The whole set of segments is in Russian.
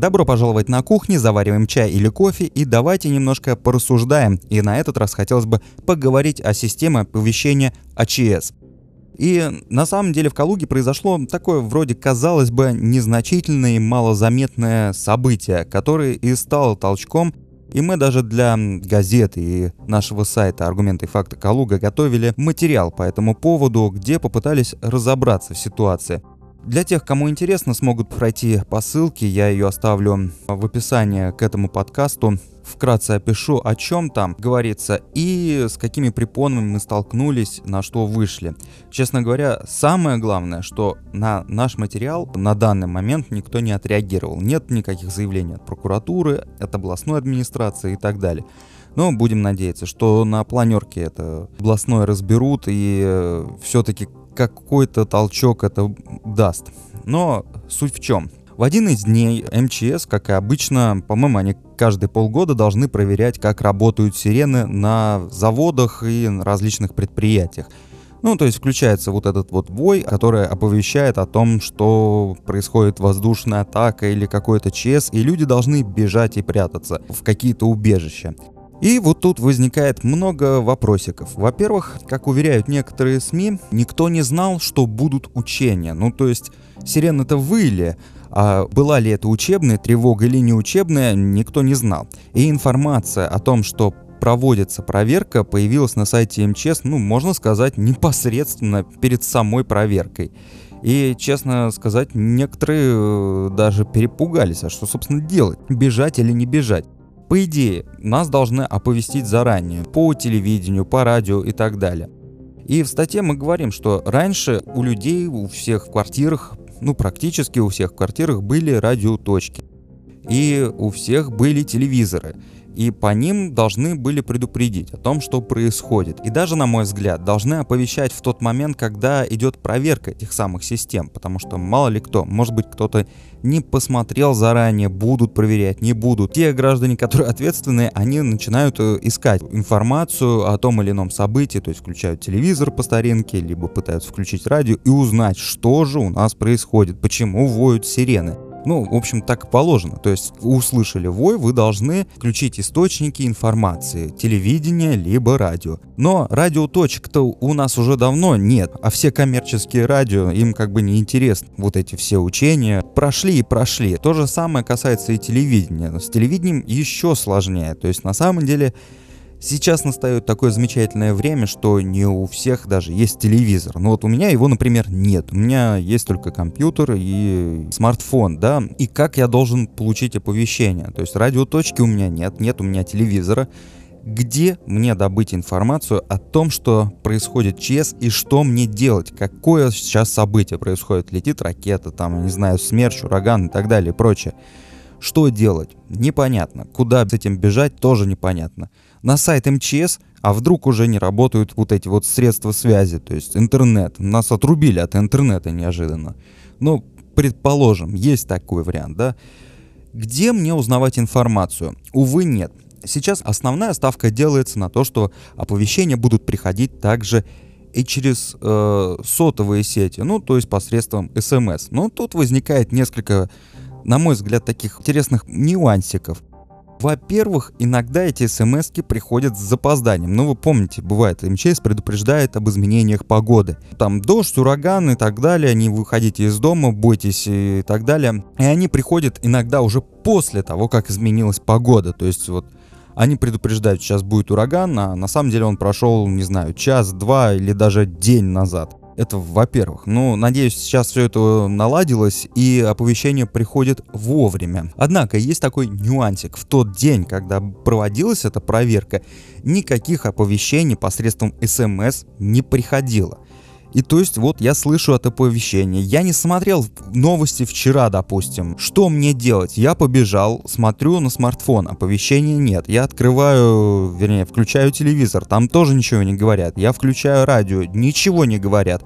Добро пожаловать на кухню, завариваем чай или кофе и давайте немножко порассуждаем. И на этот раз хотелось бы поговорить о системе оповещения АЧС. И на самом деле в Калуге произошло такое вроде, казалось бы, незначительное и малозаметное событие, которое и стало толчком и мы даже для газеты и нашего сайта «Аргументы и факты Калуга» готовили материал по этому поводу, где попытались разобраться в ситуации. Для тех, кому интересно, смогут пройти по ссылке, я ее оставлю в описании к этому подкасту. Вкратце опишу, о чем там говорится и с какими препонами мы столкнулись, на что вышли. Честно говоря, самое главное, что на наш материал на данный момент никто не отреагировал. Нет никаких заявлений от прокуратуры, от областной администрации и так далее. Но будем надеяться, что на планерке это областное разберут и э, все-таки какой-то толчок это даст. Но суть в чем? В один из дней МЧС, как и обычно, по-моему, они каждые полгода должны проверять, как работают сирены на заводах и различных предприятиях. Ну, то есть включается вот этот вот вой, который оповещает о том, что происходит воздушная атака или какой-то ЧС, и люди должны бежать и прятаться в какие-то убежища. И вот тут возникает много вопросиков. Во-первых, как уверяют некоторые СМИ, никто не знал, что будут учения. Ну, то есть сирены-то выли, а была ли это учебная тревога или не учебная, никто не знал. И информация о том, что проводится проверка, появилась на сайте МЧС, ну, можно сказать, непосредственно перед самой проверкой. И, честно сказать, некоторые э, даже перепугались, а что, собственно, делать? Бежать или не бежать? По идее, нас должны оповестить заранее, по телевидению, по радио и так далее. И в статье мы говорим, что раньше у людей, у всех в квартирах, ну практически у всех в квартирах были радиоточки. И у всех были телевизоры и по ним должны были предупредить о том, что происходит. И даже, на мой взгляд, должны оповещать в тот момент, когда идет проверка этих самых систем, потому что мало ли кто, может быть кто-то не посмотрел заранее, будут проверять, не будут. Те граждане, которые ответственные, они начинают э, искать информацию о том или ином событии, то есть включают телевизор по старинке, либо пытаются включить радио и узнать, что же у нас происходит, почему воют сирены. Ну, в общем, так положено. То есть услышали вой, вы должны включить источники информации, телевидение, либо радио. Но радиоточек-то у нас уже давно нет, а все коммерческие радио, им как бы не интересно. Вот эти все учения прошли и прошли. То же самое касается и телевидения. Но с телевидением еще сложнее. То есть на самом деле Сейчас настает такое замечательное время, что не у всех даже есть телевизор. Ну вот у меня его, например, нет. У меня есть только компьютер и смартфон, да. И как я должен получить оповещение? То есть радиоточки у меня нет, нет у меня телевизора. Где мне добыть информацию о том, что происходит ЧС и что мне делать? Какое сейчас событие происходит? Летит ракета, там, не знаю, смерч, ураган и так далее и прочее. Что делать? Непонятно. Куда с этим бежать, тоже непонятно на сайт МЧС, а вдруг уже не работают вот эти вот средства связи, то есть интернет. Нас отрубили от интернета неожиданно. Ну, предположим, есть такой вариант, да? Где мне узнавать информацию? Увы, нет. Сейчас основная ставка делается на то, что оповещения будут приходить также и через э, сотовые сети, ну, то есть посредством СМС. Но тут возникает несколько, на мой взгляд, таких интересных нюансиков. Во-первых, иногда эти смс приходят с запозданием. Ну, вы помните, бывает, МЧС предупреждает об изменениях погоды. Там дождь, ураган и так далее, не выходите из дома, бойтесь и так далее. И они приходят иногда уже после того, как изменилась погода. То есть вот они предупреждают, сейчас будет ураган, а на самом деле он прошел, не знаю, час, два или даже день назад. Это во-первых. Ну, надеюсь, сейчас все это наладилось и оповещение приходит вовремя. Однако есть такой нюансик. В тот день, когда проводилась эта проверка, никаких оповещений посредством смс не приходило. И то есть вот я слышу это оповещение. Я не смотрел новости вчера, допустим. Что мне делать? Я побежал, смотрю на смартфон, оповещения нет. Я открываю, вернее, включаю телевизор, там тоже ничего не говорят. Я включаю радио, ничего не говорят.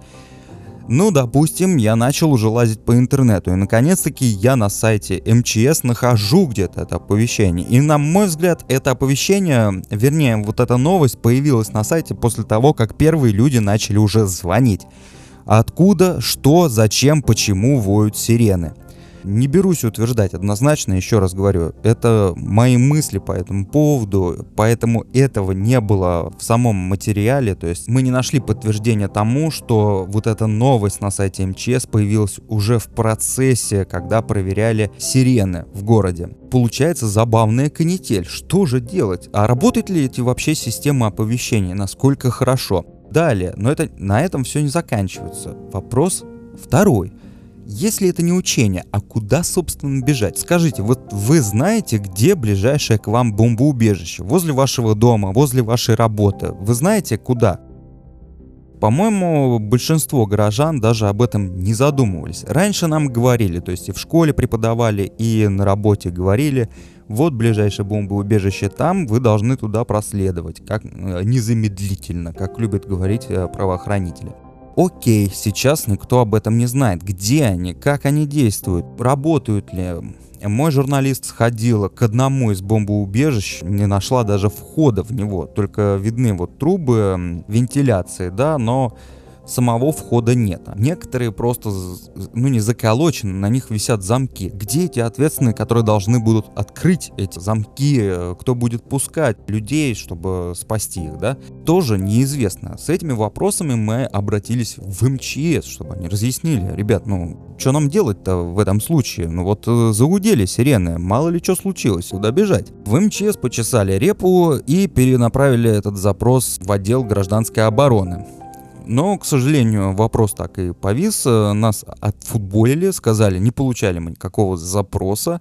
Ну, допустим, я начал уже лазить по интернету, и наконец-таки я на сайте МЧС нахожу где-то это оповещение. И на мой взгляд, это оповещение, вернее, вот эта новость появилась на сайте после того, как первые люди начали уже звонить. Откуда, что, зачем, почему воют сирены. Не берусь утверждать однозначно, еще раз говорю, это мои мысли по этому поводу, поэтому этого не было в самом материале, то есть мы не нашли подтверждения тому, что вот эта новость на сайте МЧС появилась уже в процессе, когда проверяли сирены в городе. Получается забавная канитель. Что же делать? А работают ли эти вообще системы оповещения? Насколько хорошо? Далее, но это, на этом все не заканчивается. Вопрос второй. Если это не учение, а куда, собственно, бежать? Скажите, вот вы знаете, где ближайшее к вам бомбоубежище? Возле вашего дома, возле вашей работы. Вы знаете, куда? По-моему, большинство горожан даже об этом не задумывались. Раньше нам говорили, то есть и в школе преподавали, и на работе говорили, вот ближайшее бомбоубежище там, вы должны туда проследовать, как э, незамедлительно, как любят говорить э, правоохранители. Окей, сейчас никто об этом не знает. Где они, как они действуют, работают ли. Мой журналист сходила к одному из бомбоубежищ, не нашла даже входа в него, только видны вот трубы вентиляции, да, но самого входа нет. Некоторые просто, ну не заколочены, на них висят замки. Где эти ответственные, которые должны будут открыть эти замки, кто будет пускать людей, чтобы спасти их, да, тоже неизвестно. С этими вопросами мы обратились в МЧС, чтобы они разъяснили. Ребят, ну, что нам делать-то в этом случае? Ну вот э, загудели сирены, мало ли что случилось, куда бежать? В МЧС почесали репу и перенаправили этот запрос в отдел гражданской обороны. Но, к сожалению, вопрос так и повис. Э, нас отфутболили, сказали, не получали мы никакого запроса.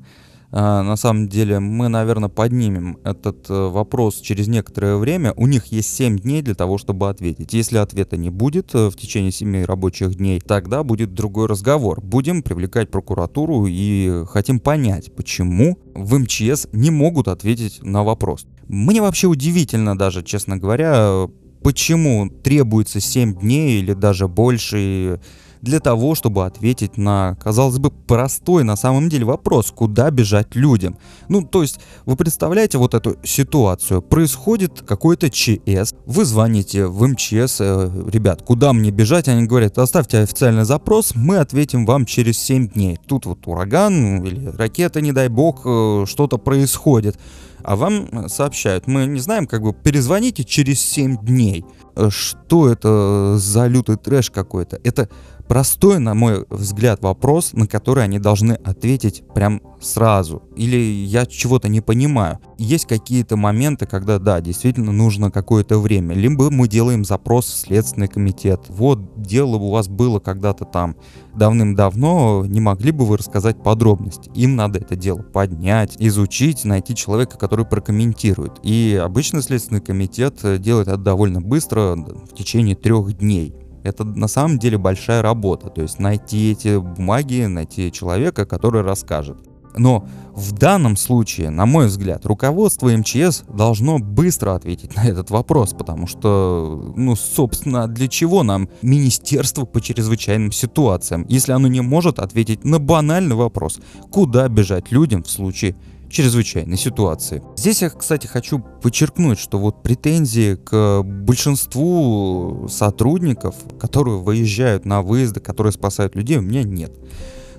Э, на самом деле мы, наверное, поднимем этот э, вопрос через некоторое время. У них есть 7 дней для того, чтобы ответить. Если ответа не будет в течение 7 рабочих дней, тогда будет другой разговор. Будем привлекать прокуратуру и хотим понять, почему в МЧС не могут ответить на вопрос. Мне вообще удивительно даже, честно говоря, почему требуется 7 дней или даже больше для того, чтобы ответить на, казалось бы, простой на самом деле вопрос, куда бежать людям. Ну, то есть, вы представляете вот эту ситуацию. Происходит какой-то ЧС, вы звоните в МЧС, э, ребят, куда мне бежать? Они говорят, оставьте официальный запрос, мы ответим вам через 7 дней. Тут вот ураган или ракета, не дай бог, э, что-то происходит а вам сообщают, мы не знаем, как бы перезвоните через 7 дней. Э, что это за лютый трэш какой-то? Это простой, на мой взгляд, вопрос, на который они должны ответить прям сразу. Или я чего-то не понимаю. Есть какие-то моменты, когда, да, действительно нужно какое-то время. Либо мы делаем запрос в Следственный комитет. Вот, дело у вас было когда-то там давным-давно, не могли бы вы рассказать подробности? Им надо это дело поднять, изучить, найти человека, который прокомментирует. И обычно Следственный комитет делает это довольно быстро, в течение трех дней. Это на самом деле большая работа, то есть найти эти бумаги, найти человека, который расскажет. Но в данном случае, на мой взгляд, руководство МЧС должно быстро ответить на этот вопрос, потому что, ну, собственно, для чего нам Министерство по чрезвычайным ситуациям, если оно не может ответить на банальный вопрос, куда бежать людям в случае чрезвычайной ситуации. Здесь я, кстати, хочу подчеркнуть, что вот претензии к большинству сотрудников, которые выезжают на выезды, которые спасают людей, у меня нет.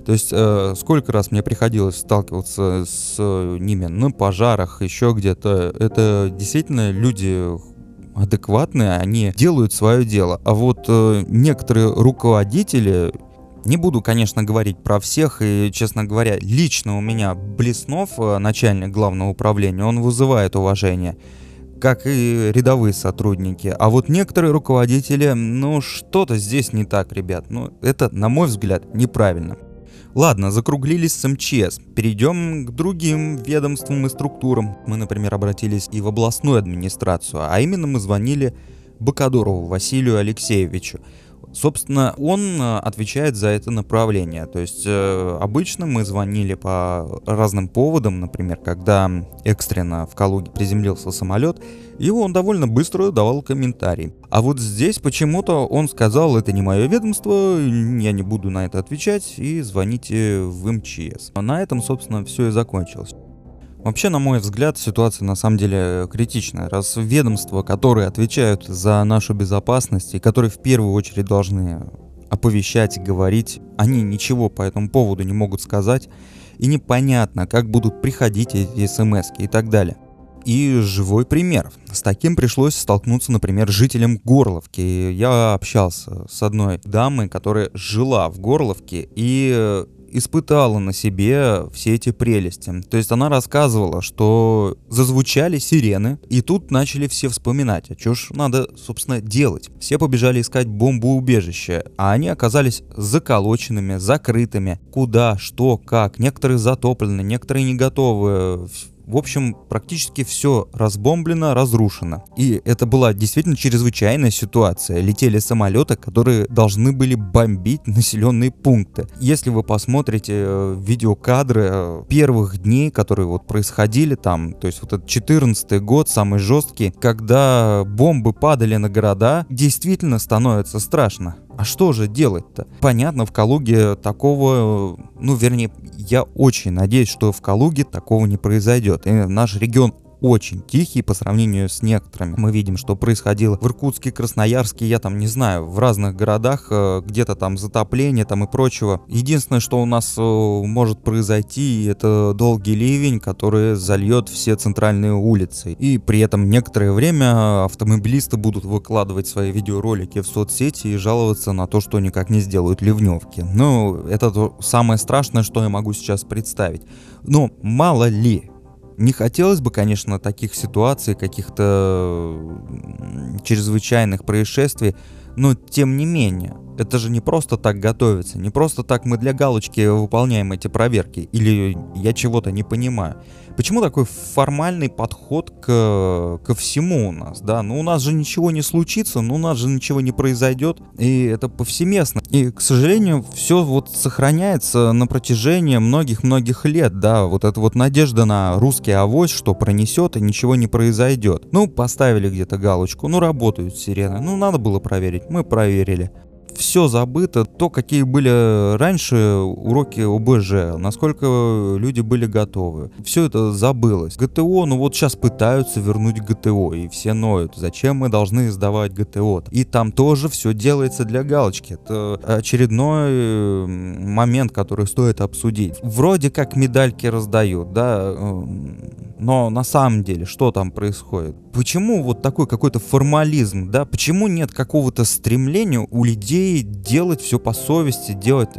То есть э, сколько раз мне приходилось сталкиваться с ними на пожарах, еще где-то. Это действительно люди адекватные, они делают свое дело. А вот э, некоторые руководители не буду, конечно, говорить про всех, и, честно говоря, лично у меня Блеснов, э, начальник главного управления, он вызывает уважение, как и рядовые сотрудники. А вот некоторые руководители, ну, что-то здесь не так, ребят. Ну, это, на мой взгляд, неправильно. Ладно, закруглились с МЧС. Перейдем к другим ведомствам и структурам. Мы, например, обратились и в областную администрацию, а именно мы звонили Бакадорову Василию Алексеевичу. Собственно, он э, отвечает за это направление. То есть э, обычно мы звонили по разным поводам, например, когда экстренно в Калуге приземлился самолет, и он довольно быстро давал комментарий. А вот здесь почему-то он сказал, это не мое ведомство, я не буду на это отвечать, и звоните в МЧС. На этом, собственно, все и закончилось. Вообще, на мой взгляд, ситуация на самом деле критичная. Раз ведомства, которые отвечают за нашу безопасность и которые в первую очередь должны оповещать, говорить. Они ничего по этому поводу не могут сказать. И непонятно, как будут приходить эти смс и так далее. И живой пример. С таким пришлось столкнуться, например, жителям Горловки. Я общался с одной дамой, которая жила в Горловке и испытала на себе все эти прелести. То есть она рассказывала, что зазвучали сирены, и тут начали все вспоминать, а что ж надо, собственно, делать. Все побежали искать бомбоубежище, а они оказались заколоченными, закрытыми. Куда, что, как. Некоторые затоплены, некоторые не готовы в общем, практически все разбомблено, разрушено. И это была действительно чрезвычайная ситуация. Летели самолеты, которые должны были бомбить населенные пункты. Если вы посмотрите э, видеокадры э, первых дней, которые вот происходили там, то есть вот этот 14 год, самый жесткий, когда бомбы падали на города, действительно становится страшно. А что же делать-то? Понятно, в Калуге такого, ну, вернее, я очень надеюсь, что в Калуге такого не произойдет. И наш регион очень тихий по сравнению с некоторыми. Мы видим, что происходило в Иркутске, Красноярске, я там не знаю, в разных городах, э, где-то там затопление там и прочего. Единственное, что у нас э, может произойти, это долгий ливень, который зальет все центральные улицы. И при этом некоторое время автомобилисты будут выкладывать свои видеоролики в соцсети и жаловаться на то, что никак не сделают ливневки. Ну, это то самое страшное, что я могу сейчас представить. Но мало ли, не хотелось бы, конечно, таких ситуаций, каких-то чрезвычайных происшествий, но тем не менее, это же не просто так готовится, не просто так мы для галочки выполняем эти проверки, или я чего-то не понимаю. Почему такой формальный подход к, ко всему у нас, да? Ну, у нас же ничего не случится, ну, у нас же ничего не произойдет, и это повсеместно. И, к сожалению, все вот сохраняется на протяжении многих-многих лет, да, вот эта вот надежда на русский авось, что пронесет и ничего не произойдет. Ну, поставили где-то галочку, ну, работают сирены, ну, надо было проверить, мы проверили все забыто. То, какие были раньше уроки ОБЖ, насколько люди были готовы. Все это забылось. ГТО, ну вот сейчас пытаются вернуть ГТО, и все ноют. Зачем мы должны сдавать ГТО? И там тоже все делается для галочки. Это очередной момент, который стоит обсудить. Вроде как медальки раздают, да, но на самом деле что там происходит? Почему вот такой какой-то формализм, да? Почему нет какого-то стремления у людей делать все по совести, делать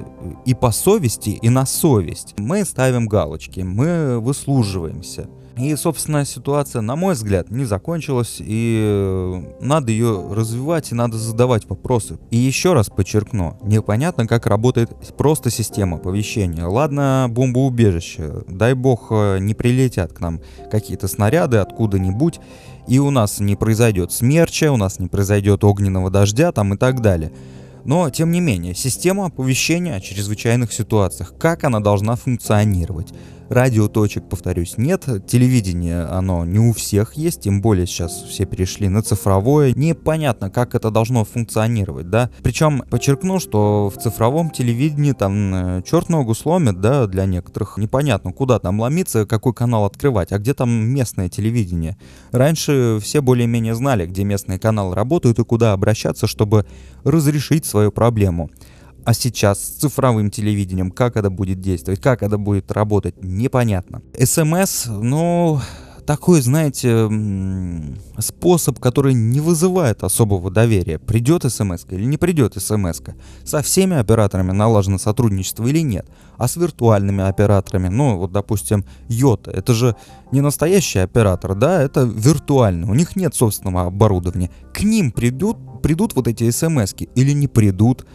и по совести, и на совесть? Мы ставим галочки, мы выслуживаемся. И, собственно, ситуация, на мой взгляд, не закончилась, и э, надо ее развивать, и надо задавать вопросы. И еще раз подчеркну, непонятно, как работает просто система оповещения. Ладно, бомбоубежище, дай бог э, не прилетят к нам какие-то снаряды откуда-нибудь, и у нас не произойдет смерча, у нас не произойдет огненного дождя там и так далее. Но, тем не менее, система оповещения о чрезвычайных ситуациях, как она должна функционировать? Радиоточек, повторюсь, нет. Телевидение, оно не у всех есть, тем более сейчас все перешли на цифровое. Непонятно, как это должно функционировать, да. Причем подчеркну, что в цифровом телевидении там э, черт ногу сломит, да, для некоторых. Непонятно, куда там ломиться, какой канал открывать, а где там местное телевидение. Раньше все более-менее знали, где местные каналы работают и куда обращаться, чтобы разрешить свою проблему. А сейчас с цифровым телевидением, как это будет действовать, как это будет работать, непонятно. СМС, ну, такой, знаете, способ, который не вызывает особого доверия. Придет смс или не придет смс -ка. Со всеми операторами налажено сотрудничество или нет. А с виртуальными операторами, ну вот допустим, Йота, это же не настоящий оператор, да, это виртуальный. У них нет собственного оборудования. К ним придут, придут вот эти смс или не придут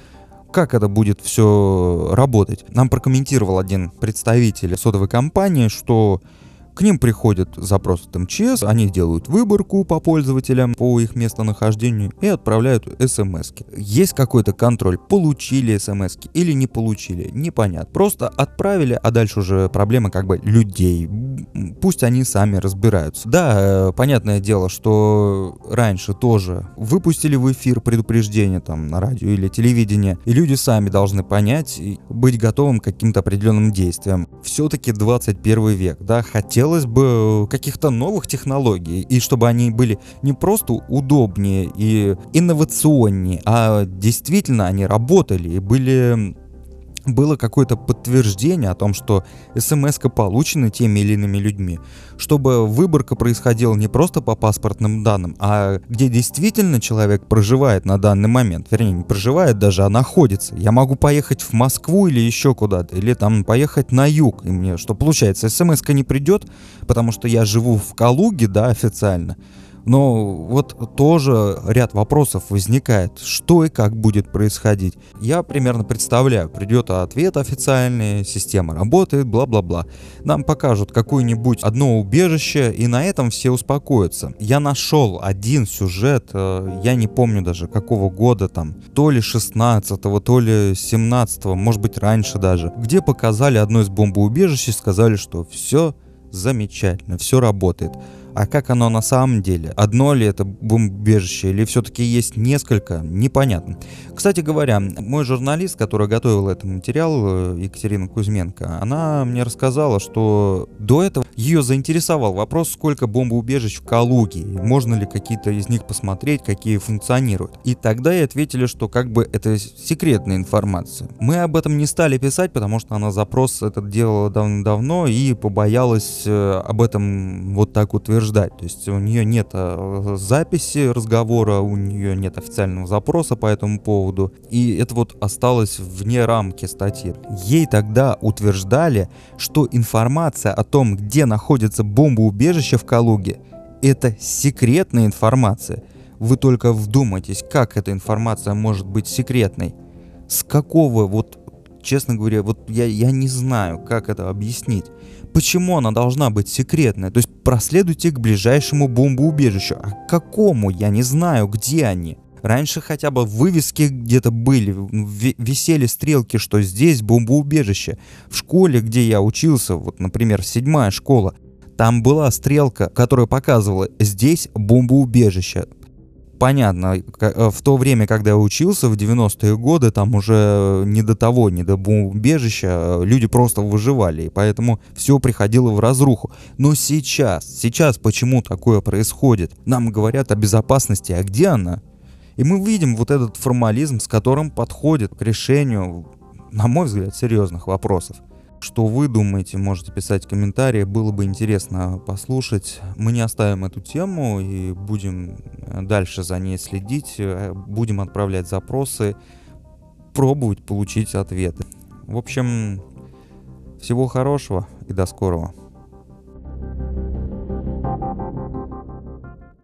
как это будет все работать. Нам прокомментировал один представитель сотовой компании, что к ним приходит запрос от МЧС, они делают выборку по пользователям, по их местонахождению и отправляют смс -ки. Есть какой-то контроль, получили смс или не получили, непонятно. Просто отправили, а дальше уже проблема как бы людей. Пусть они сами разбираются. Да, э, понятное дело, что раньше тоже выпустили в эфир предупреждение там на радио или телевидение, и люди сами должны понять и быть готовым к каким-то определенным действиям. Все-таки 21 век, да, хотя хотелось бы каких-то новых технологий, и чтобы они были не просто удобнее и инновационнее, а действительно они работали и были было какое-то подтверждение о том, что смс получена теми или иными людьми, чтобы выборка происходила не просто по паспортным данным, а где действительно человек проживает на данный момент, вернее, не проживает даже, а находится. Я могу поехать в Москву или еще куда-то, или там поехать на юг, и мне что получается, смс не придет, потому что я живу в Калуге, да, официально, но вот тоже ряд вопросов возникает, что и как будет происходить. Я примерно представляю, придет ответ официальный, система работает, бла-бла-бла. Нам покажут какое-нибудь одно убежище, и на этом все успокоятся. Я нашел один сюжет, э, я не помню даже какого года там, то ли 16-го, то ли 17-го, может быть раньше даже, где показали одно из бомбоубежищ и сказали, что все замечательно, все работает. А как оно на самом деле? Одно ли это бомбежище или все-таки есть несколько? Непонятно. Кстати говоря, мой журналист, который готовил этот материал, э, Екатерина Кузьменко, она мне рассказала, что до этого ее заинтересовал вопрос, сколько бомбоубежищ в Калуге, можно ли какие-то из них посмотреть, какие функционируют. И тогда ей ответили, что как бы это секретная информация. Мы об этом не стали писать, потому что она запрос этот делала давно-давно и побоялась э, об этом вот так утверждать утверждать. То есть у нее нет э, записи разговора, у нее нет официального запроса по этому поводу. И это вот осталось вне рамки статьи. Ей тогда утверждали, что информация о том, где находится бомбоубежище в Калуге, это секретная информация. Вы только вдумайтесь, как эта информация может быть секретной. С какого вот честно говоря, вот я, я не знаю, как это объяснить. Почему она должна быть секретная? То есть проследуйте к ближайшему бомбоубежищу. А к какому? Я не знаю, где они. Раньше хотя бы вывески где-то были, висели стрелки, что здесь бомбоубежище. В школе, где я учился, вот, например, седьмая школа, там была стрелка, которая показывала «здесь бомбоубежище» понятно, э, в то время, когда я учился, в 90-е годы, там уже не до того, не до убежища, люди просто выживали, и поэтому все приходило в разруху. Но сейчас, сейчас почему такое происходит? Нам говорят о безопасности, а где она? И мы видим вот этот формализм, с которым подходит к решению, на мой взгляд, серьезных вопросов. Что вы думаете, можете писать комментарии, было бы интересно послушать. Мы не оставим эту тему и будем э, дальше за ней следить, э, будем отправлять запросы, пробовать получить ответы. В общем, всего хорошего и до скорого.